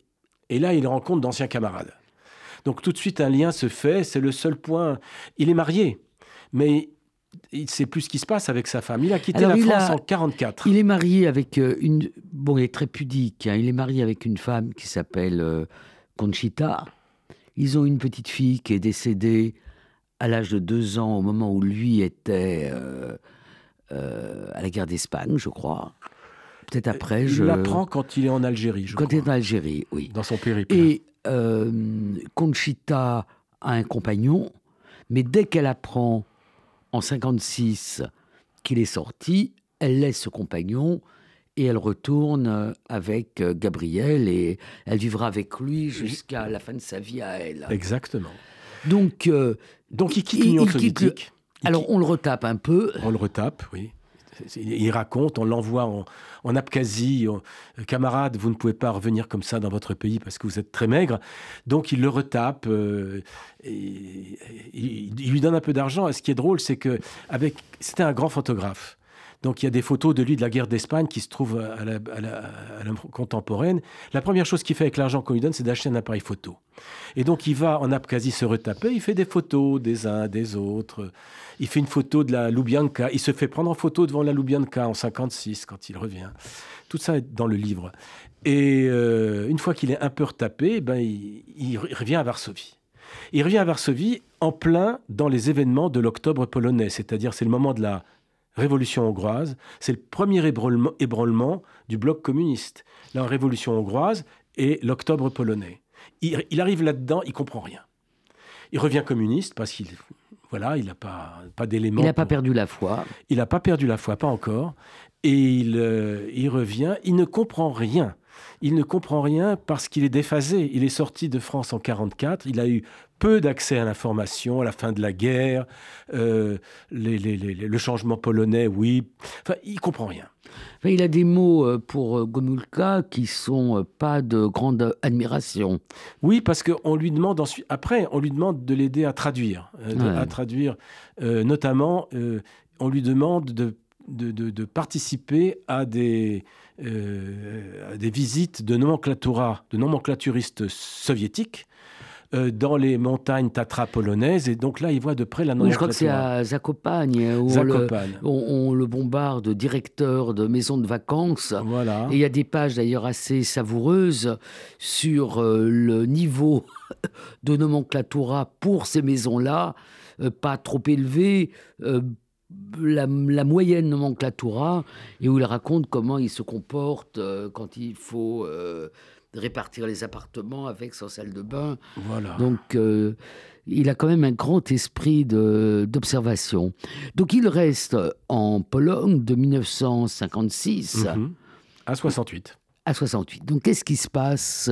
Et là, il rencontre d'anciens camarades. Donc tout de suite, un lien se fait. C'est le seul point. Il est marié, mais il ne sait plus ce qui se passe avec sa femme. Il a quitté la France en 44. Il est marié avec euh, une. Bon, il est très pudique. Hein. Il est marié avec une femme qui s'appelle euh, Conchita. Ils ont une petite fille qui est décédée à l'âge de deux ans, au moment où lui était euh, à la guerre d'Espagne, je crois. Peut-être après. Il je... l'apprend quand il est en Algérie, je quand il est en Algérie, oui. Dans son périple. Et Conchita a un compagnon, mais dès qu'elle apprend en 56 qu'il est sorti, elle laisse ce compagnon et elle retourne euh, avec euh, Gabriel et elle vivra avec lui jusqu'à la fin de sa vie à elle. Exactement. Donc, euh, Donc il quitte l'Union soviétique. Alors on le retape un peu. On le retape, oui. Il raconte, on l'envoie en, Abkhazie. Camarade, vous ne pouvez pas revenir comme ça dans votre pays parce que vous êtes très maigre. Donc il le retape. Euh, et, il, lui donne un peu d'argent. Et ce qui est drôle, c'est que c'était un grand photographe. Donc il y a des photos de lui de la guerre d'Espagne qui se trouvent à la, contemporaine. La première chose qu'il fait avec l'argent qu'on lui donne, c'est d'acheter un appareil photo. Et donc il va en Abkhazie se retaper, il fait des photos des uns, des autres. Il fait une photo de la Lubyanka. Il se fait prendre en photo devant la Lubyanka en 56 quand il revient. Tout ça est dans le livre. Et euh, une fois qu'il est un peu retapé, ben, il revient à Varsovie. Il revient à Varsovie en plein dans les événements de l'octobre polonais, c'est-à-dire c'est le moment de la révolution hongroise, c'est le premier ébranlement, du bloc communiste. La révolution hongroise et l'octobre polonais. Il, arrive là-dedans, il comprend rien. Il revient communiste parce qu'il voilà, il n'a pas, pas d'éléments. Il n'a pas perdu la foi. Il n'a pas perdu la foi, pas encore. Et il, euh, il revient, il ne comprend rien il ne comprend rien parce qu'il est déphasé. Il est sorti de France en 44, il a eu peu d'accès à l'information à la fin de la guerre, euh, le changement polonais, oui. Enfin, il comprend rien. il a des mots euh, pour euh, Gomulka qui sont pas de grande admiration. Oui, parce qu'on lui demande ensuite, après, on lui demande de l'aider à traduire, à traduire, notamment, on lui demande de de, participer à des, euh, des visites de nomenclatura, de nomenclaturistes soviétiques euh, dans les montagnes Tatra polonaises. Et donc là, il voit de près la nomenclature. je crois que c'est à Zakopane, où On, le, bombarde directeur de maisons de vacances. Voilà. Et il y a des pages d'ailleurs assez savoureuses sur euh, le niveau de nomenclatura pour ces maisons-là, pas trop élevé la, moyenne nomenclatura et où il raconte comment il se comporte euh, quand il faut euh, répartir les appartements avec son salle de bain. Voilà. Donc, euh, il a quand même un grand esprit d'observation. Donc, il reste en Pologne de 1956 mhm. à 68. À 68. Donc, qu'est-ce qui se passe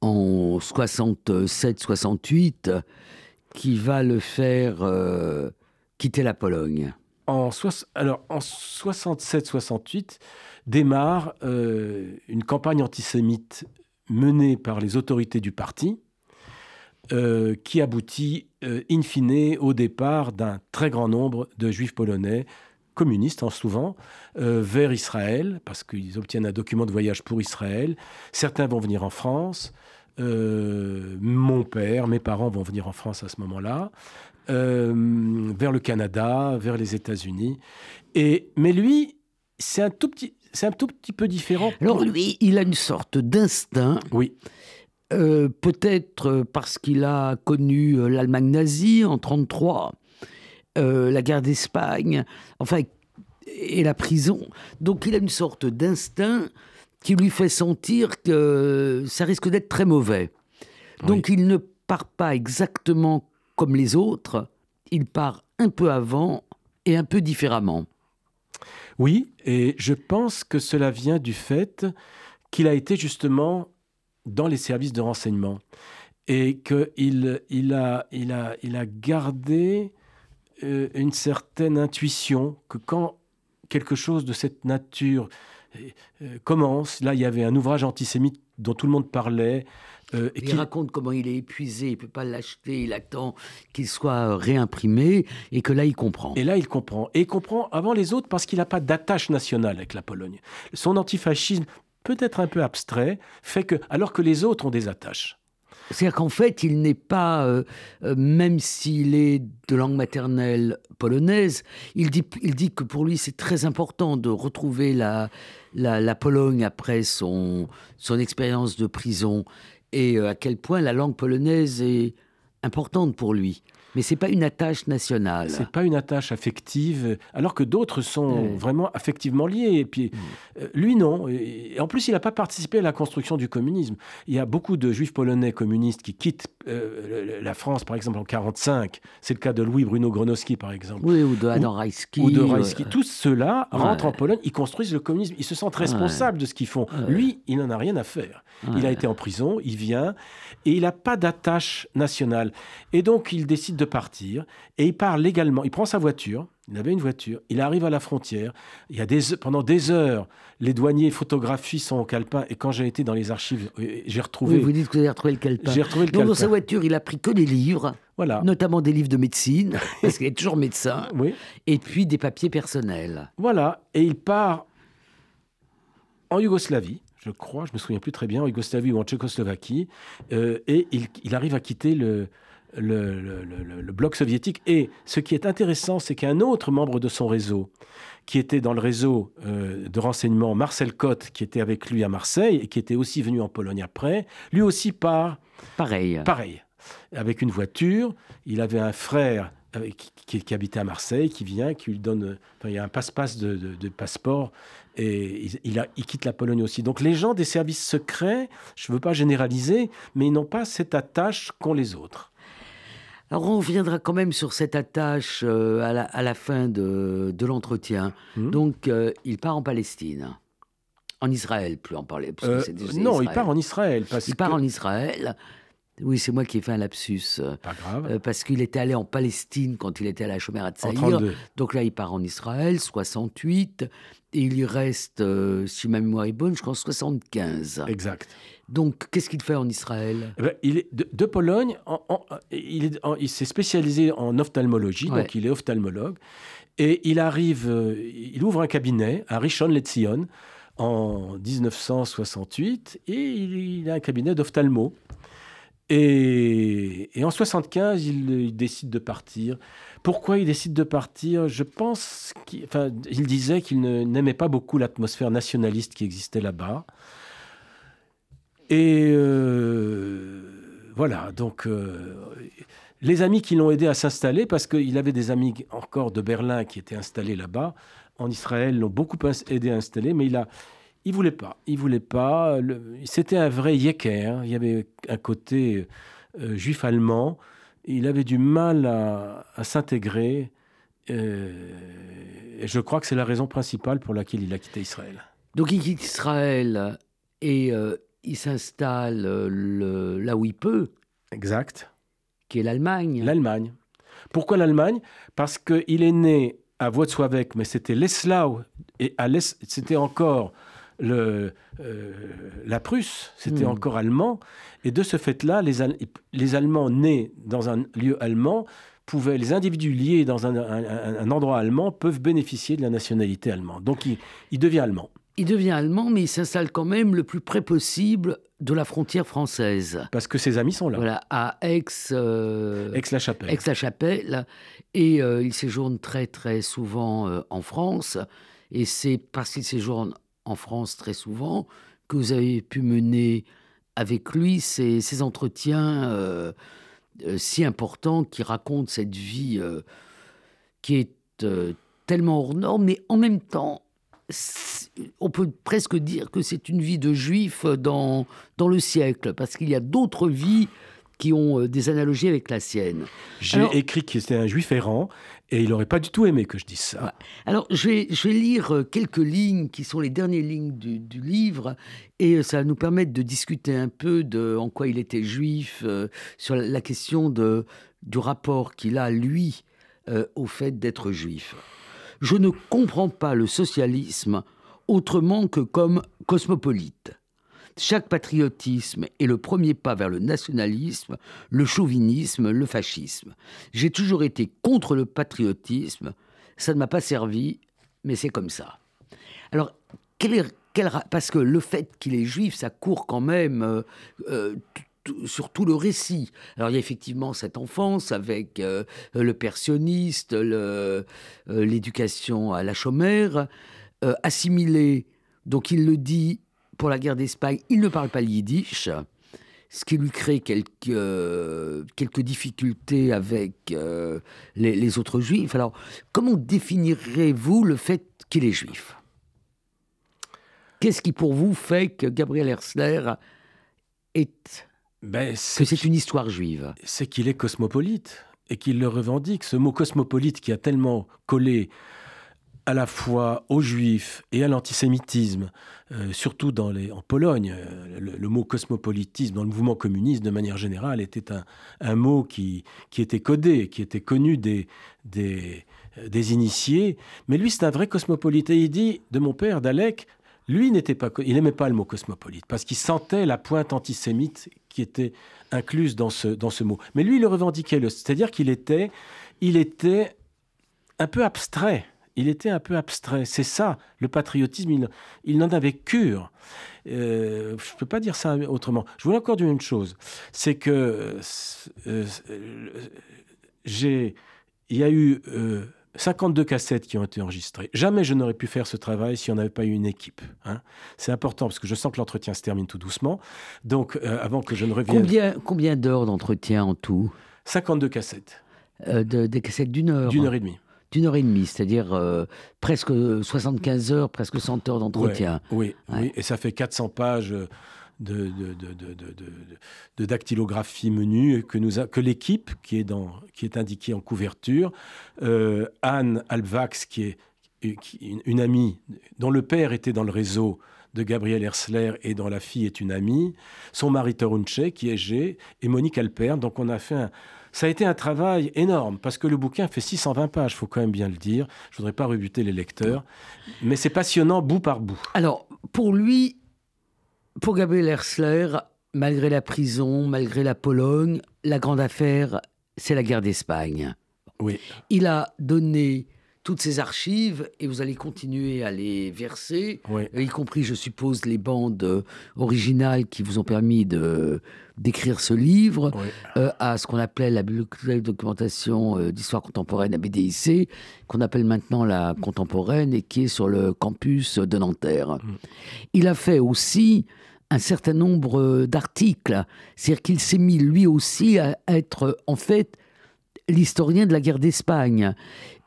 en 67-68 qui va le faire quitter la Pologne? En, alors, en 67-68 démarre euh, une campagne antisémite menée par les autorités du parti, euh, qui aboutit euh, in fine au départ d'un très grand nombre de juifs polonais, communistes en souvent, vers Israël, parce qu'ils obtiennent un document de voyage pour Israël. Certains vont venir en France. mon père, mes parents vont venir en France à ce moment-là. Euh, vers le Canada, vers les États-Unis. Et mais lui, c'est un tout petit, c'est un tout petit peu différent. Alors lui, il a une sorte d'instinct. Oui. Euh, peut-être parce qu'il a connu euh, l'Allemagne nazie en 1933, la guerre d'Espagne, enfin, et la prison. Donc il a une sorte d'instinct qui lui fait sentir que ça risque d'être très mauvais. Donc il ne part pas exactement comme les autres, il part un peu avant et un peu différemment. Oui, et je pense que cela vient du fait qu'il a été justement dans les services de renseignement et qu'il il a, gardé euh, une certaine intuition que quand quelque chose de cette nature euh, commence, là il y avait un ouvrage antisémite dont tout le monde parlait, euh, il raconte comment il est épuisé, il ne peut pas l'acheter, il attend qu'il soit réimprimé et que là il comprend. Et là il comprend. Et il comprend avant les autres parce qu'il n'a pas d'attache nationale avec la Pologne. Son antifascisme, peut-être un peu abstrait, fait que, alors que les autres ont des attaches. C'est-à-dire qu'en fait, il n'est pas, euh, euh, même s'il est de langue maternelle polonaise, il dit, il dit que pour lui, c'est très important de retrouver la, la, la Pologne après son, son expérience de prison et euh, à quel point la langue polonaise est importante pour lui. Mais c'est pas une attache nationale. C'est pas une attache affective, alors que d'autres sont vraiment affectivement liés. Et puis, mm. euh, lui, non. Et en plus, il n'a pas participé à la construction du communisme. Il y a beaucoup de juifs polonais communistes qui quittent euh, la France, par exemple, en 1945. C'est le cas de Louis Bruno Gronowski, par exemple. Oui, ou de Adam Rajski. Ou de Rajski. Tous ceux-là rentrent en Pologne, ils construisent le communisme. Ils se sentent responsables de ce qu'ils font. Lui, il n'en a rien à faire. Il a été en prison, il vient, et il n'a pas d'attache nationale. Et donc, il décide de partir, et il part légalement. Il prend sa voiture, il avait une voiture, il arrive à la frontière. Il y a des, pendant des heures, les douaniers photographient son calepin, et quand j'ai été dans les archives, euh, j'ai retrouvé... vous dites que vous avez retrouvé le calepin. J'ai retrouvé le donc, Dans sa voiture, il a pris que des livres, voilà. notamment des livres de médecine, parce qu'il est toujours médecin, oui. et puis des papiers personnels. Voilà, et il part en Yougoslavie je crois, je me souviens plus très bien, en Yougoslavie ou en Tchécoslovaquie, euh, et il, arrive à quitter le, le, bloc soviétique. Et ce qui est intéressant, c'est qu'un autre membre de son réseau, qui était dans le réseau euh, de renseignement, Marcel Cotte, qui était avec lui à Marseille et qui était aussi venu en Pologne après, lui aussi part. Pareil. Pareil. Avec une voiture. Il avait un frère qui, habitait à Marseille, qui vient, qui lui donne. il y a un passe-passe de, passeport et il, il, quitte la Pologne aussi. Donc les gens des services secrets, je ne veux pas généraliser, mais ils n'ont pas cette attache qu'ont les autres. Alors on reviendra quand même sur cette attache euh, à, la, fin de, l'entretien. Mmh. Donc euh, il part en Palestine. En Israël, plus en parler. Euh, non, il part en Israël. Parce il part en Israël. Oui, c'est moi qui ai fait un lapsus. Pas grave. parce qu'il était allé en Palestine quand il était à la Shomer Hatzair. Donc là, il part en Israël, 68. Et il y reste, si ma mémoire est bonne, je crois 75. Exact. Donc, qu'est-ce qu'il fait en Israël? Eh ben, Il est de, Pologne. il, s'est spécialisé en ophtalmologie, donc il est ophtalmologue. Et il arrive, euh, il ouvre un cabinet à Rishon LeZion en 1968 et il, a un cabinet d'ophtalmo. Et, en 75, il, décide de partir. Pourquoi il décide de partir? Je pense qu'il il disait qu'il n'aimait pas beaucoup l'atmosphère nationaliste qui existait là-bas. Et euh, voilà, donc euh, Les amis qui l'ont aidé à s'installer, parce qu'il avait des amis encore de Berlin qui étaient installés là-bas, en Israël, l'ont beaucoup aidé à installer, mais il a, il voulait pas. Il voulait pas. C'était un vrai yeker. Hein. Il y avait un côté euh, juif allemand. Il avait du mal à, s'intégrer. Et je crois que c'est la raison principale pour laquelle il a quitté Israël. Donc il quitte Israël et il s'installe là où il peut. Exact. Qui est l'Allemagne. L'Allemagne. Pourquoi l'Allemagne? Parce qu'il est né à Wrocławek, mais c'était l'Eslau, et c'était encore le, euh, la Prusse, c'était hmm. encore allemand. Et de ce fait-là, les, les Allemands nés dans un lieu allemand pouvaient, les individus liés dans un, endroit allemand peuvent bénéficier de la nationalité allemande. Donc il, devient allemand. Il devient allemand, mais il s'installe quand même le plus près possible de la frontière française. Parce que ses amis sont là. Voilà, à Aix. Euh, Aix-la-Chapelle. Aix-la-Chapelle. Et euh, il séjourne très, très souvent en France. Et c'est parce qu'il séjourne en France très souvent, que vous avez pu mener avec lui ces, entretiens euh, euh, si importants qui racontent cette vie euh, qui est tellement hors norme, mais en même temps, on peut presque dire que c'est une vie de juif dans, dans le siècle, parce qu'il y a d'autres vies qui ont des analogies avec la sienne. J'ai écrit qu'il était un juif errant et il n'aurait pas du tout aimé que je dise ça. Alors, je vais, je vais, lire euh, quelques lignes qui sont les dernières lignes du, livre, et euh, ça va nous permettre de discuter un peu de en quoi il était juif, euh, sur la question de, du rapport qu'il a, lui, au fait d'être juif. Je ne comprends pas le socialisme autrement que comme cosmopolite. Chaque patriotisme est le premier pas vers le nationalisme, le chauvinisme, le fascisme. J'ai toujours été contre le patriotisme, ça ne m'a pas servi, mais c'est comme ça. Alors, parce que le fait qu'il est juif, ça court quand même euh, euh, sur tout le récit. Alors il y a effectivement cette enfance avec euh, le persionniste, l'éducation à la chômère, assimilée, donc il le dit pour la guerre d'Espagne, il ne parle pas le yiddish, ce qui lui crée quelques, euh, quelques difficultés avec euh, les, autres juifs. Alors, comment définirez-vous le fait qu'il est juif? Qu'est-ce qui pour vous fait que Gabriel Herzler est... Ben, que c'est une histoire juive C'est qu'il est cosmopolite et qu'il le revendique. Ce mot cosmopolite qui a tellement collé à la fois aux juifs et à l'antisémitisme, euh, surtout dans les, en Pologne. Euh, le, mot cosmopolitisme dans le mouvement communiste, de manière générale, était un, un mot qui, qui, était codé, qui était connu des, des, des initiés. Mais lui, c'est un vrai cosmopolite. Et il dit, de mon père, d'Alec, lui, n'était pas, il n'aimait pas le mot cosmopolite, parce qu'il sentait la pointe antisémite qui était incluse dans ce, dans ce mot. Mais lui, il le revendiquait, c'est-à-dire qu'il était, il était un peu abstrait il était un peu abstrait. C'est ça, le patriotisme, il, n'en avait cure. Euh, je ne peux pas dire ça autrement. Je voulais encore dire une chose, c'est que euh, j'ai, il y a eu 52 euh, cassettes qui ont été enregistrées. Jamais je n'aurais pu faire ce travail si on n'avait pas eu une équipe. Hein. C'est important parce que je sens que l'entretien se termine tout doucement. Donc, avant que je ne revienne... Combien, combien d'heures d'entretien en tout? 52 cassettes. des cassettes d'une heure D'une heure et demie d'une heure et demie, c'est-à-dire euh, presque 75 heures, presque 100 heures d'entretien. oui, oui, et ça fait 400 pages de, dactylographie menu que, nous que l'équipe, qui, est qui est indiquée en couverture, euh, Anne Alvax, qui est une, amie dont le père était dans le réseau de Gabriel Hersler et dont la fille est une amie, son mari Torunche, qui est G, et Monique Alper. Donc on a fait un, ça a été un travail énorme parce que le bouquin fait 620 pages, faut quand même bien le dire. Je voudrais pas rebuter les lecteurs, mais c'est passionnant bout par bout. Alors, pour lui, pour Gabriel Hersler, malgré la prison, malgré la Pologne, la grande affaire, c'est la guerre d'Espagne. Oui. Il a donné toutes ces archives et vous allez continuer à les verser, y compris, je suppose, les bandes euh, originales qui vous ont permis de d'écrire ce livre euh, à ce qu'on appelait la bibliothèque de documentation euh, d'histoire contemporaine à BDIC, qu'on appelle maintenant la contemporaine et qui est sur le campus de Nanterre. Mm. Il a fait aussi un certain nombre d'articles, c'est-à-dire qu'il s'est mis lui aussi à être en fait l'historien de la guerre d'Espagne.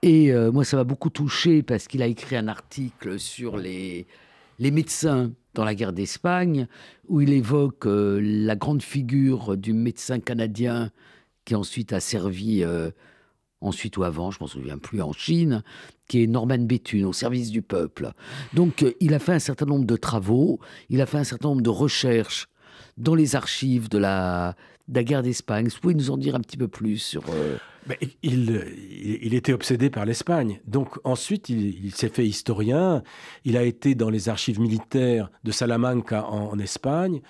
Et euh, moi, ça m'a beaucoup touché parce qu'il a écrit un article sur les, les médecins dans la guerre d'Espagne, où il évoque euh, la grande figure du médecin canadien qui ensuite a servi, euh, ensuite ou avant, je m'en souviens plus, en Chine, qui est Norman Bethune, au service du peuple. Donc, il a fait un certain nombre de travaux, il a fait un certain nombre de recherches dans les archives de la, guerre d'Espagne. Vous pouvez nous en dire un petit peu plus sur... Il, il, était obsédé par l'Espagne. Donc ensuite, il, s'est fait historien. Il a été dans les archives militaires de Salamanca en, Espagne.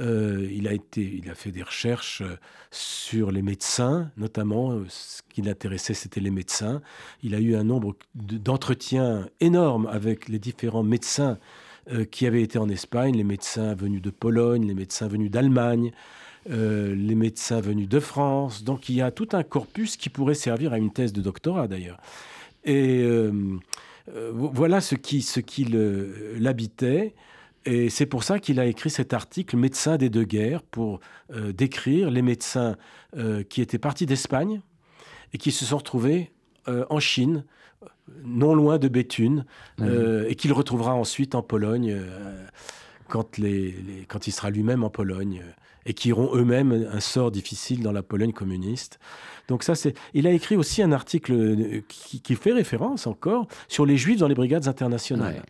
Euh, il, a été, il a fait des recherches euh, sur les médecins, notamment. Euh, ce qui l'intéressait, c'était les médecins. Il a eu un nombre d'entretiens énormes avec les différents médecins qui avaient été en Espagne, les médecins venus de Pologne, les médecins venus d'Allemagne. Les médecins venus de France. Donc il y a tout un corpus qui pourrait servir à une thèse de doctorat d'ailleurs. Et voilà ce qui, ce qui l'habitait. Et c'est pour ça qu'il a écrit cet article Médecins des deux guerres pour décrire les médecins qui étaient partis d'Espagne et qui se sont retrouvés en Chine, non loin de Béthune, et qu'il retrouvera ensuite en Pologne quand, les, quand il sera lui-même en Pologne et qui auront eux-mêmes un sort difficile dans la Pologne communiste. Donc ça, c'est. Il a écrit aussi un article euh, qui, fait référence encore sur les Juifs dans les brigades internationales.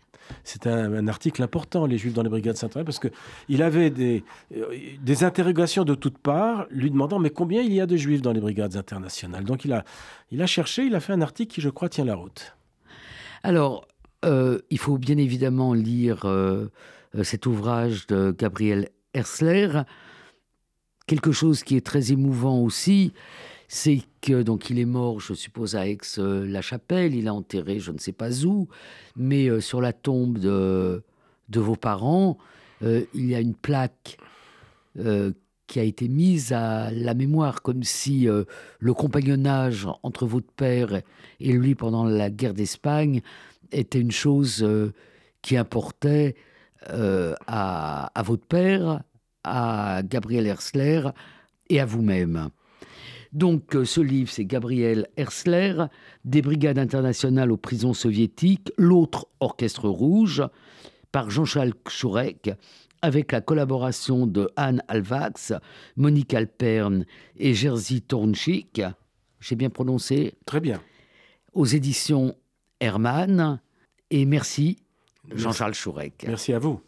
C'est un, article important, les Juifs dans les brigades internationales, parce qu'il avait des, euh, des interrogations de toutes parts, lui demandant mais combien il y a de Juifs dans les brigades internationales? Donc il a, il a cherché, il a fait un article qui, je crois, tient la route. Alors, euh, il faut bien évidemment lire cet ouvrage de Gabriel Hersler. Quelque chose qui est très émouvant aussi, c'est que donc il est mort, je suppose, à Aix-la-Chapelle. Il a enterré, je ne sais pas où, mais euh, sur la tombe de, vos parents, euh, il y a une plaque euh, qui a été mise à la mémoire, comme si le compagnonnage entre votre père et lui pendant la guerre d'Espagne était une chose qui importait à, à votre père, à Gabriel Hersler et à vous-même. Donc euh, ce livre, c'est Gabriel Hersler, Des brigades internationales aux prisons soviétiques, l'autre orchestre rouge, par Jean-Charles Chourek, avec la collaboration de Anne Alvax, Monique Alperne et Jerzy Tornchik. J'ai bien prononcé Très bien. Aux éditions Hermann. Et merci, Jean-Charles Chourek. Merci à vous.